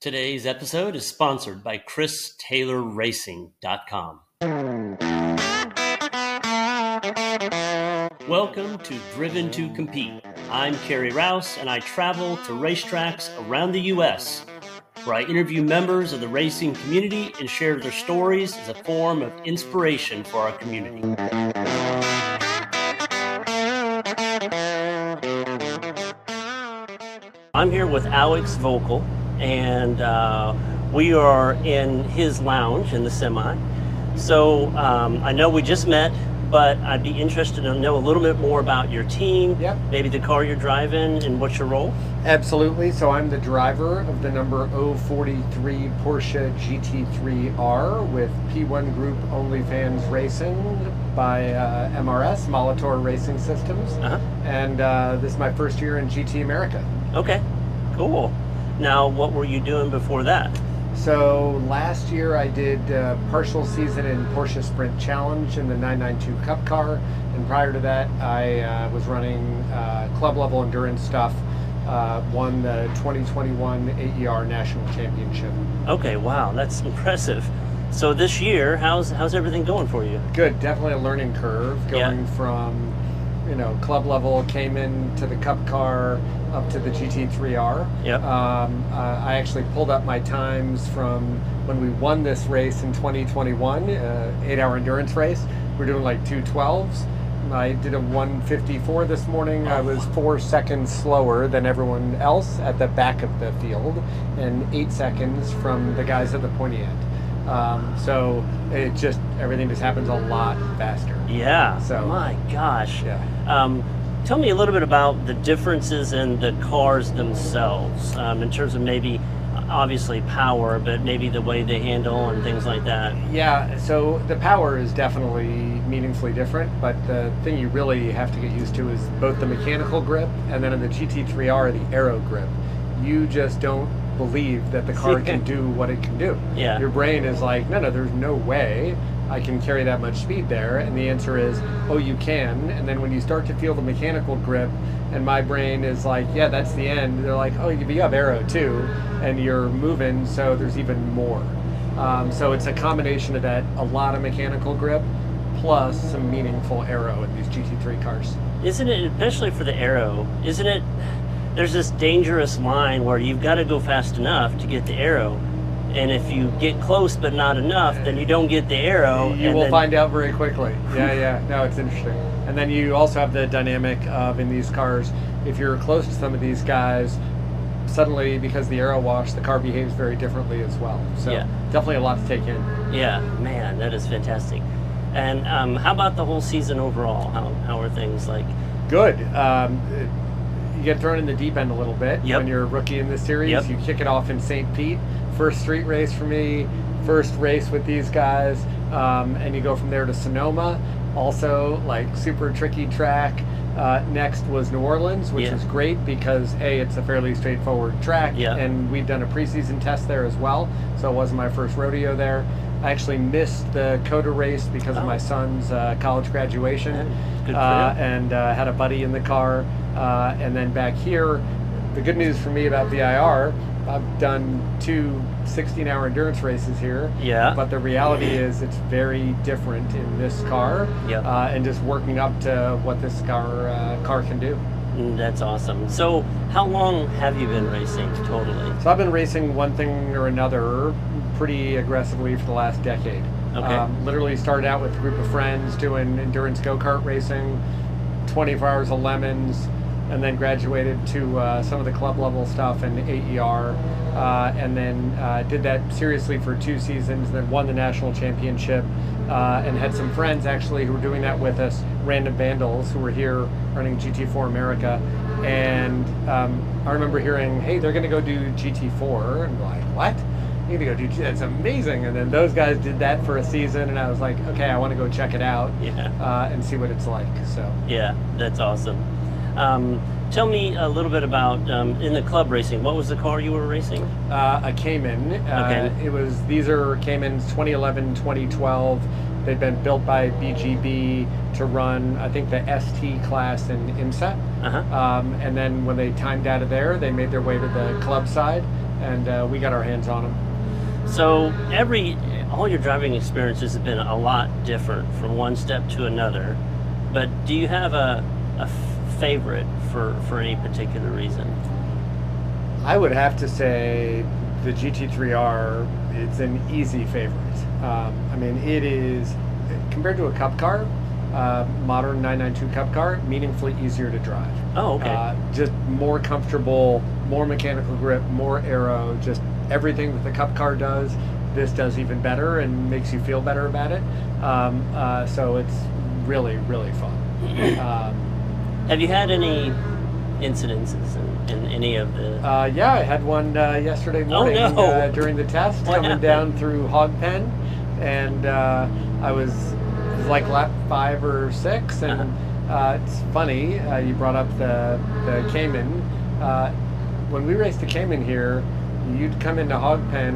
Today's episode is sponsored by ChrisTaylorRacing.com. Welcome to Driven to Compete. I'm Carey Rouse, and I travel to racetracks around the U.S. where I interview members of the racing community and share their stories as a form of inspiration for our community. I'm here with Alex Vogel, and uh, we are in his lounge in the semi. So um, I know we just met, but I'd be interested to know a little bit more about your team, Yep. maybe the car you're driving, and what's your role. Absolutely. So I'm the driver of the number 043 Porsche GT3R with P1 Group OnlyFans Racing by uh, MRS, Molitor Racing Systems. Uh-huh. And uh, this is my first year in GT America. Okay, cool. Now, what were you doing before that? So last year I did uh, partial season in Porsche Sprint Challenge in the 992 Cup car, and prior to that I uh, was running uh, club level endurance stuff. Uh, won the 2021 AER National Championship. Okay, wow, that's impressive. So this year, how's how's everything going for you? Good, definitely a learning curve Yeah. going from you know club level came in to the Cup car up to the GT3R. Yep. Um, uh, I actually pulled up my times from when we won this race in 2021, uh, eight hour endurance race. We're doing like 212s. I did a 154 this morning. I was four seconds slower than everyone else at the back of the field and eight seconds from the guys at the pointy end. Um, so it just, everything just happens a lot faster. Yeah. So- my gosh. Yeah. Um, tell me a little bit about the differences in the cars themselves, um, in terms of maybe, obviously power, but maybe the way they handle and things like that. Yeah, so the power is definitely meaningfully different, but the thing you really have to get used to is both the mechanical grip and then in the GT3R, the aero grip. You just don't believe that the car can do what it can do. Yeah. Your brain is like, no, no, there's no way I can carry that much speed there. And the answer is, oh, you can. And then when you start to feel the mechanical grip, and my brain is like, yeah, that's the end. They're like, oh, you have aero too, and you're moving, so there's even more. Um, so it's a combination of that, a lot of mechanical grip, plus some meaningful aero in these GT3 cars. Isn't it, especially for the aero, isn't it? There's this dangerous line where you've got to go fast enough to get the aero. And if you get close but not enough, then you don't get the aero. You and will then- find out very quickly. Yeah, yeah. No, it's interesting. And then you also have the dynamic of in these cars, if you're close to some of these guys, suddenly because the aero wash, the car behaves very differently as well. So Yeah. definitely a lot to take in. Yeah, man, that is fantastic. And um, how about the whole season overall? How, how are things like? Good. Um, you get thrown in the deep end a little bit Yep. when you're a rookie in this series. Yep. You kick it off in St. Pete, first street race for me, first race with these guys, um, and you go from there to Sonoma, also like super tricky track. Uh, next was New Orleans, which Yeah. was great because a it's a fairly straightforward track, Yeah. and we've done a preseason test there as well, so it wasn't my first rodeo there. I actually missed the COTA race because Oh. of my son's uh, college graduation uh, and uh, had a buddy in the car. Uh, and then back here, the good news for me about VIR, I've done two 16 hour endurance races here. Yeah. But the reality is, it's very different in this car. Yep. Uh, and just working up to what this car uh, car can do. Mm, That's awesome. So, how long have you been racing totally? So I've been racing one thing or another pretty aggressively for the last decade. Okay. Um, literally started out with a group of friends doing endurance go kart racing, 24 hours of lemons, and then graduated to uh, some of the club level stuff and AER, uh, and then uh, did that seriously for two seasons. Then won the national championship, uh, and had some friends actually who were doing that with us, random vandals who were here running GT4 America, and um, I remember hearing, "Hey, they're going to go do GT4," and I'm like, "What?" You need to go do that's amazing and then those guys did that for a season and i was like okay i want to go check it out Yeah. uh, and see what it's like so Yeah, that's awesome. Um, tell me a little bit about um, in the club racing. What was the car you were racing? uh, a Cayman. Uh, Okay. It was these are Caymans 2011, 2012. They've been built by BGB to run, I think, the ST class in IMSA. Uh huh. Um, and then when they timed out of there, they made their way to the club side. and uh, we got our hands on them. So every all your driving experiences have been a lot different from one step to another. But do you have a, a favorite for, for any particular reason? I would have to say the GT3R. It's an easy favorite. Um, I mean, it is compared to a Cup car, uh, modern 992 Cup car, meaningfully easier to drive. Oh, okay. Uh, just more comfortable, more mechanical grip, more aero, just everything that the Cup car does. This does even better and makes you feel better about it. Um, uh, so it's really, really fun. Um, Have you had any incidences in, in any of the? Uh, yeah, I had one uh, yesterday morning Oh, no. uh, during the test What coming happened? down through Hog Pen, and uh, I was was like lap five or six, and Uh-huh. uh, it's funny uh, you brought up the the Cayman. Uh, when we raced the Cayman here, you'd come into Hog Pen,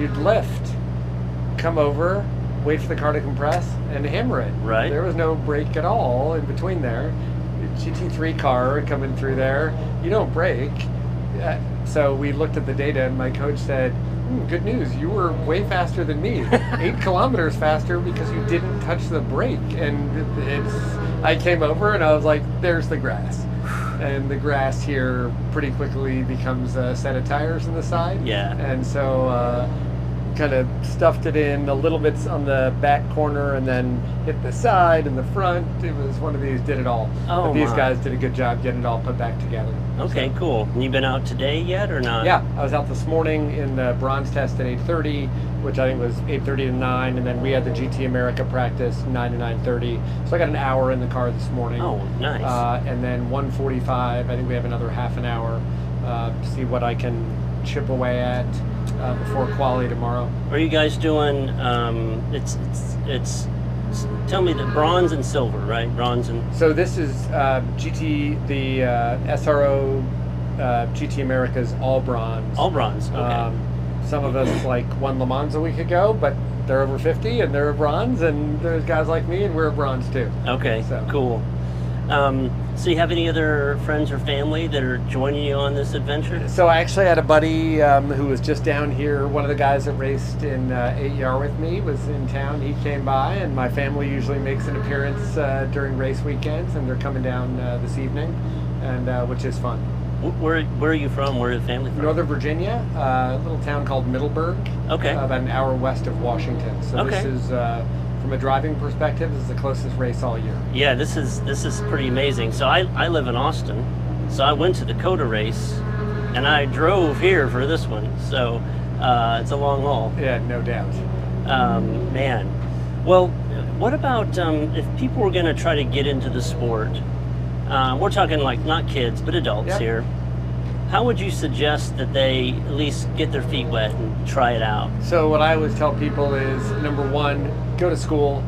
you'd lift, come over, wait for the car to compress, and hammer it. Right. There was no break at all in between there. GT3 car coming through there, you don't brake. Uh, so we looked at the data, and my coach said, "Hmm, "Good news, you were way faster than me, eight kilometers faster because you didn't touch the brake." And it's, I came over and I was like, "There's the grass." And the grass here pretty quickly becomes a set of tires on the side. Yeah. And so uh, kind of stuffed it in a little bit on the back corner and then hit the side and the front. It was one of these did it all. Oh, but these my. guys did a good job getting it all put back together. Okay, So, cool. And you been out today yet or not? yeah, I was out this morning in the bronze test at 8:30, which I think was 8:30 to 9, and then we had the GT America practice 9 to 9:30. So I got an hour in the car this morning. Oh, nice. Uh, and then 1:45. I think we have another half an hour uh, to see what I can chip away at uh, before quality tomorrow. Are you guys doing? Um, it's it's it's. Tell me the bronze and silver, right? Bronze and So this is uh, GT, the uh, SRO uh, GT America's all bronze. all bronze. Okay. Um, some of us like won Le Mans a week ago, but they're over 50 and they're a bronze, and there's guys like me and we're a bronze too. okay. so- Cool. Um, so you have any other friends or family that are joining you on this adventure? So I actually had a buddy um, who was just down here. One of the guys that raced in uh, AER with me was in town. He came by, and my family usually makes an appearance uh, during race weekends, and they're coming down uh, this evening, and uh, which is fun. Wh- Where where are you from? Where are the family from? Northern Virginia, uh, a little town called Middleburg. Okay. uh, about an hour west of Washington. So this is, uh, from a driving perspective, this is the closest race all year. Yeah, this is this is pretty amazing. So I, I live in Austin, so I went to the COTA race, and I drove here for this one. So uh, it's a long haul. Yeah, no doubt. Um, man, well, what about um, if people were going to try to get into the sport? Uh, we're talking like not kids, but adults Yep. here. How would you suggest that they at least get their feet wet and try it out? So what I always tell people is number one, go to school,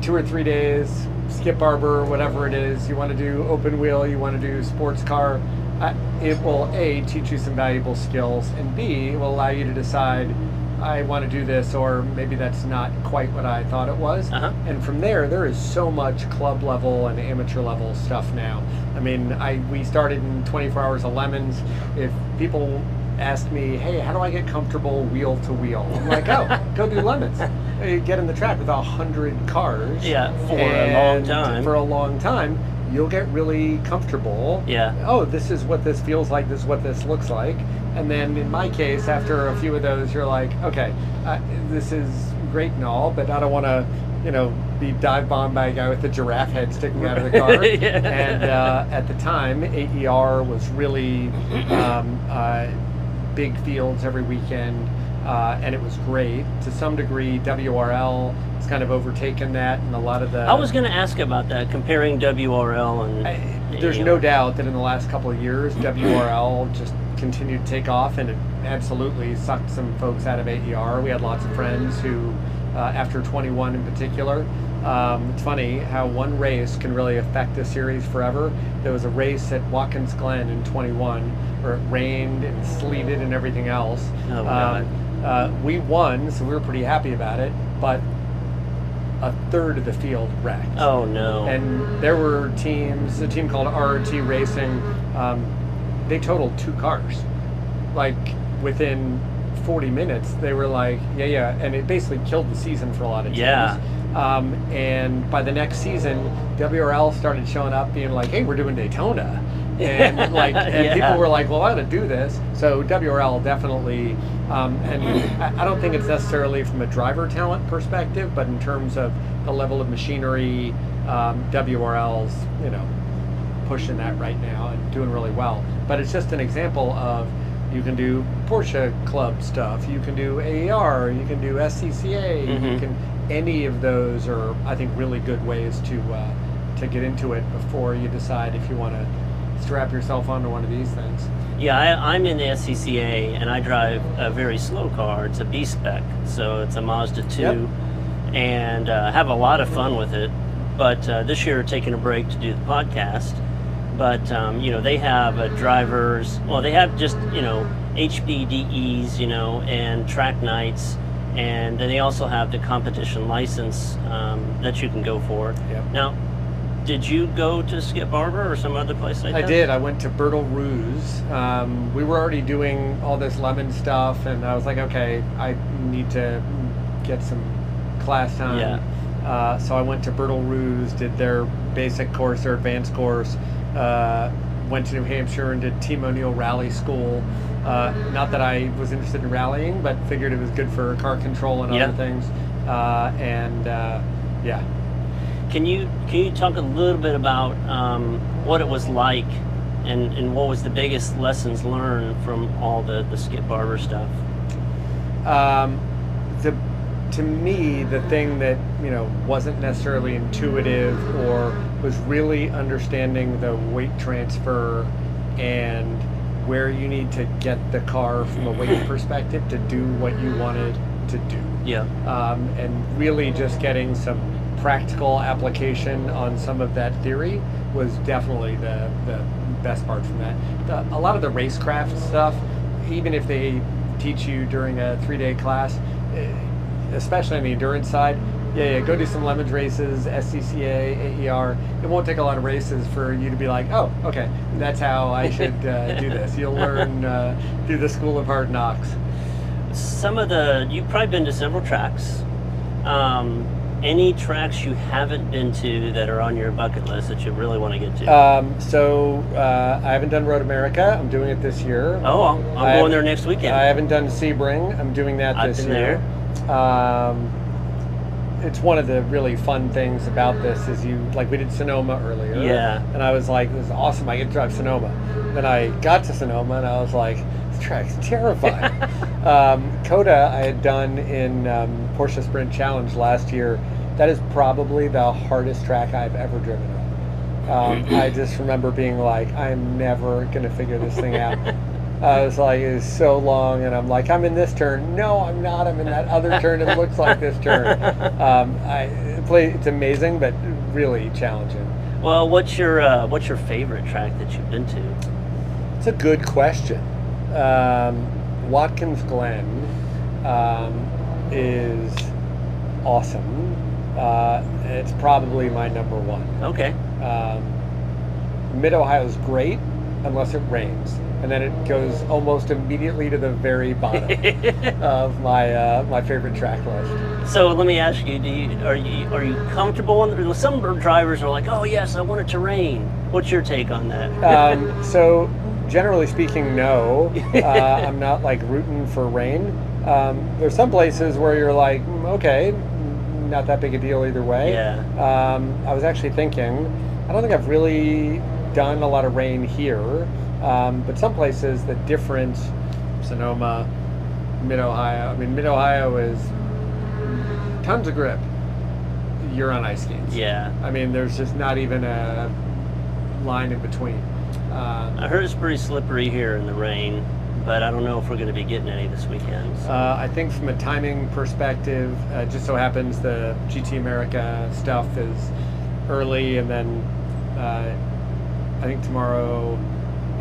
two or three days, Skip Barber, whatever it is. You want to do open wheel, you want to do sports car. Uh, it will a teach you some valuable skills, and b it will allow you to decide. I want to do this, or maybe that's not quite what I thought it was. Uh-huh. And from there, there is so much club level and amateur level stuff now. I mean, I we started in 24 hours of lemons. If people asked me, "Hey, how do I get comfortable wheel to wheel?" I'm like, "Oh, go do lemons. You get in the track with a hundred cars. Yeah, for a long time. For a long time, you'll get really comfortable. Yeah. Oh, this is what this feels like. This is what this looks like. And then in my case, after a few of those, you're like, okay, uh, this is great and all, but I don't want to, you know, be dive bombed by a guy with a giraffe head sticking out of the car. Yeah. And uh, at the time, AER was really um, uh, big fields every weekend, uh, and it was great. To some degree, WRL has kind of overtaken that, and a lot of the. I was going to ask about that, comparing WRL and. I- there's no doubt that in the last couple of years, WRL just continued to take off, and it absolutely sucked some folks out of AER. We had lots of friends who, uh, after 21 in particular, um, it's funny how one race can really affect a series forever. There was a race at Watkins Glen in 21 where it rained and sleeted and everything else. Oh, Um, uh, we won, so we were pretty happy about it, but a third of the field wrecked. Oh no. And there were teams, a team called RRT Racing, um, they totaled two cars. Like within 40 minutes, they were like, yeah, yeah, and it basically killed the season for a lot of teams. Yeah. Um, and by the next season, WRL started showing up, being like, "Hey, we're doing Daytona," and like, and Yeah. people were like, "Well, I got to do this." So WRL definitely, um, and I, I don't think it's necessarily from a driver talent perspective, but in terms of the level of machinery, um, WRL's, you know, pushing that right now and doing really well. But it's just an example of you can do Porsche Club stuff, you can do AER, you can do SCCA, you Mhm. can any of those are I think really good ways to uh, to get into it before you decide if you want to strap yourself onto one of these things. Yeah, I, I'm in the SCCA and I drive a very slow car. It's a B spec, so it's a Mazda 2, Yep. and uh, have a lot of fun with it. But uh, this year, taking a break to do the podcast. But um, you know, they have uh, drivers. Well, they have just you know HBDEs, you know, and track nights, and then they also have the competition license um, that you can go for. Yep. Now, did you go to Skip Barber or some other place like I that? did. I went to Bertil Roos. Um, we were already doing all this lemon stuff, and I was like, okay, I need to get some class time. Yeah. Uh, so I went to Bertil Roos, did their basic course, their advanced course. Uh, went to New Hampshire and did Team O'Neill Rally School. Uh, not that I was interested in rallying, but figured it was good for car control and Yeah. other things. Uh, and uh, yeah, Can you can you talk a little bit about um, what it was like, and, and what was the biggest lessons learned from all the, the Skip Barber stuff? um, the to me the thing that you know wasn't necessarily intuitive or was really understanding the weight transfer and where you need to get the car from a weight perspective to do what you wanted to do. Yeah, um, and really just getting some practical application on some of that theory was definitely the, the best part from that. The, a lot of the racecraft stuff, even if they teach you during a three day class, eh, especially on the endurance side, yeah, yeah, go do some lemons races, SCCA, AER. It won't take a lot of races for you to be like, oh, okay, that's how I should uh, do this. You'll learn uh, through the school of hard knocks. some of the you've probably been to several tracks. Um, any tracks you haven't been to that are on your bucket list that you really want to get to? Um, so uh, I haven't done Road America. I'm doing it this year. oh, I'm, I'm going there next weekend. I haven't done Sebring. I'm doing that I've this been year. Um, it's one of the really fun things about this is you like we did Sonoma earlier. Yeah. And I was like, this is awesome. I get to drive Sonoma. Then I got to Sonoma and I was like, this track's terrifying. um, COTA I had done in um, Porsche Sprint Challenge last year. That is probably the hardest track I've ever driven on. Um, I just remember being like, I'm never gonna figure this thing out. I was like, it's so long, and I'm like, I'm in this turn. No, I'm not. I'm in that other turn. It looks like this turn. Um, I play. It's amazing, but really challenging. well, what's your uh, what's your favorite track that you've been to? It's a good question. Um, Watkins Glen um, is awesome. Uh, it's probably my number one. Okay. Um, Mid Ohio is great unless it rains, and then it goes almost immediately to the very bottom of my uh, my favorite track list. So let me ask you: Do you are you are you comfortable? In, some drivers are like, "Oh yes, I want it to rain." What's your take on that? Um, so, generally speaking, no. Uh, I'm not like rooting for rain. Um, there's some places where you're like, "Mm, okay, not that big a deal either way. Yeah. Um, I was actually thinking, I don't think I've really done a lot of rain here, um, but some places the different Sonoma, Mid Ohio. I mean, Mid Ohio is tons of grip. You're on ice skates. yeah, I mean, there's just not even a line in between. Um, I heard it's pretty slippery here in the rain, but I don't know if we're going to be getting any this weekend. so- uh, I think from a timing perspective, uh, just so happens the GT America stuff is early, and then uh, I think tomorrow,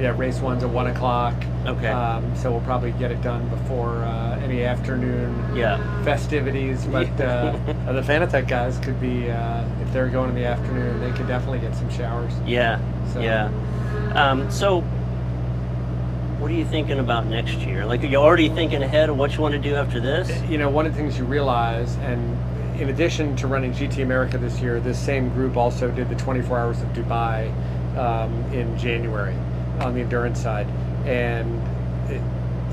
yeah, race one's at one o'clock. Okay. Um, so we'll probably get it done before uh, any afternoon yeah. festivities. But uh, the Fanatec guys could be, uh, if they're going in the afternoon, they could definitely get some showers. Yeah, So- yeah. Um, so what are you thinking about next year? Like, are you already thinking ahead of what you want to do after this? You know, one of the things you realize, and in addition to running GT America this year, this same group also did the 24 Hours of Dubai um, in January on the endurance side, and it,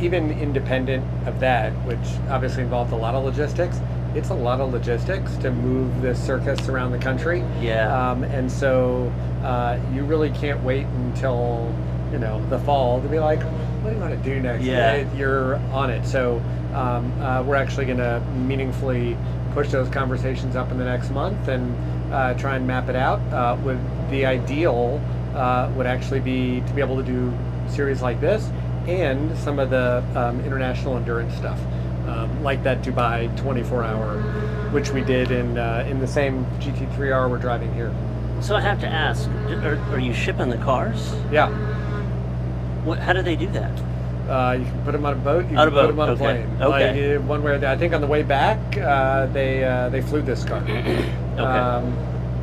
even independent of that, which obviously involved a lot of logistics, it's a lot of logistics to move the circus around the country. Yeah. Um, and so uh, you really can't wait until you know the fall to be like, what do you want to do next? Yeah. You're on it. So um, uh, we're actually going to meaningfully push those conversations up in the next month and uh, try and map it out. Uh, with the ideal uh, would actually be to be able to do series like this and some of the um, international endurance stuff, um, like that Dubai 24 hour, which we did in uh, in the same GT3R we're driving here. So I have to ask, are, are you shipping the cars? Yeah. What, how do they do that? Uh, you can put them on a boat. You On can boat, put them on okay, a plane. okay. Like, uh, one way or the I think on the way back, uh, they uh, they flew this car. Okay. Um,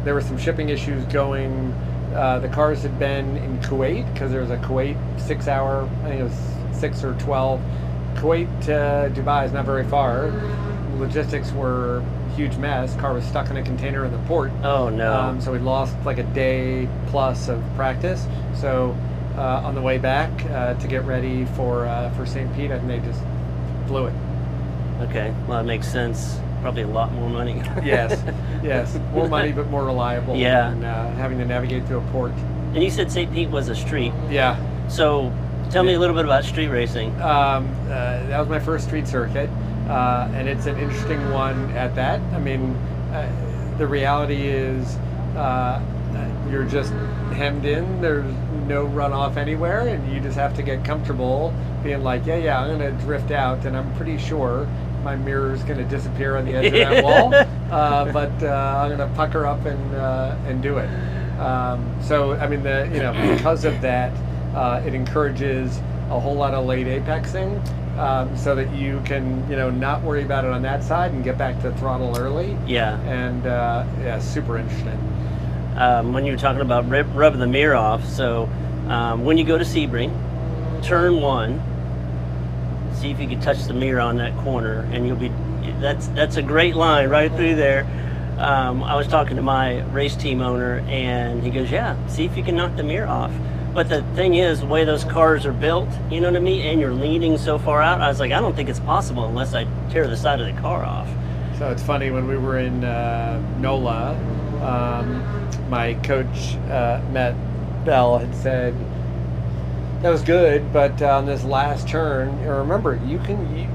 there were some shipping issues going. Uh, the cars had been in Kuwait because there was a Kuwait six-hour. I think it was six or twelve. Kuwait to Dubai is not very far. Logistics were a huge mess. Car was stuck in a container in the port. Oh no. Um, so we lost like a day plus of practice. So uh, on the way back uh, to get ready for uh, for St. Pete, and they just blew it. okay. Well, that makes sense. Probably a lot more money. Yes, yes, more money but more reliable. Yeah. than uh, having to navigate through a port. and you said St. Pete was a street. Yeah, So tell me a little bit about street racing. um, uh, that was my first street circuit, uh, and it's an interesting one at that. I mean, uh, the reality is uh, you're just hemmed in. There's no runoff anywhere, and you just have to get comfortable being like, yeah, yeah, I'm going to drift out, and I'm pretty sure my mirror is going to disappear on the edge of that wall, uh, but uh, I'm going to pucker up and uh, and do it. Um, so, I mean, the you know, because of that, uh, it encourages a whole lot of late apexing. Um, so that you can, you know, not worry about it on that side and get back to throttle early. Yeah. And uh, yeah, super interesting. Um, when you were talking about rub, rubbing the mirror off, so um, when you go to Sebring, turn one, see if you can touch the mirror on that corner, and you'll be. That's that's a great line right through there. Um, I was talking to my race team owner, and he goes, "Yeah, see if you can knock the mirror off." But the thing is, the way those cars are built, you know what I mean, and you're leaning so far out, I was like, I don't think it's possible unless I tear the side of the car off. So it's funny when we were in uh, NOLA, um, my coach uh, Matt Bell had said that was good, but uh, on this last turn, remember you can you,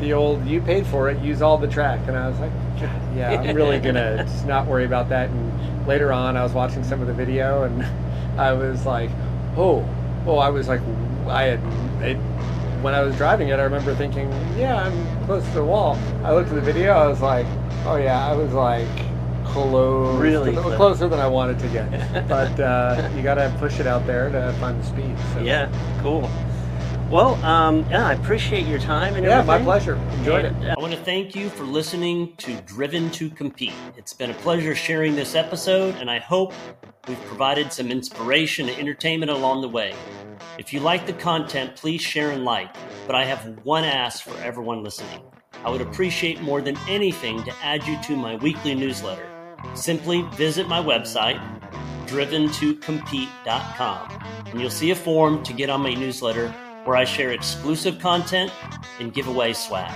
the old you paid for it, use all the track, and I was like, "God, yeah, I'm really gonna just not worry about that. And later on, I was watching some of the video, and I was like, oh, oh, I was like, I had it, when I was driving it, I remember thinking, yeah, I'm close to the wall. I looked at the video, I was like, oh yeah, I was like close, Really a little close. closer than I wanted to get. but uh, you gotta push it out there to find the speed. So. Yeah, cool. Well, um, yeah, I appreciate your time and yeah, my pleasure. Enjoyed it. And, uh, I want to thank you for listening to Driven to Compete. It's been a pleasure sharing this episode, and I hope we've provided some inspiration and entertainment along the way. If you like the content, please share and like. But I have one ask for everyone listening. I would appreciate more than anything to add you to my weekly newsletter. Simply visit my website, driven2compete.com, and you'll see a form to get on my newsletter where I share exclusive content and give away swag.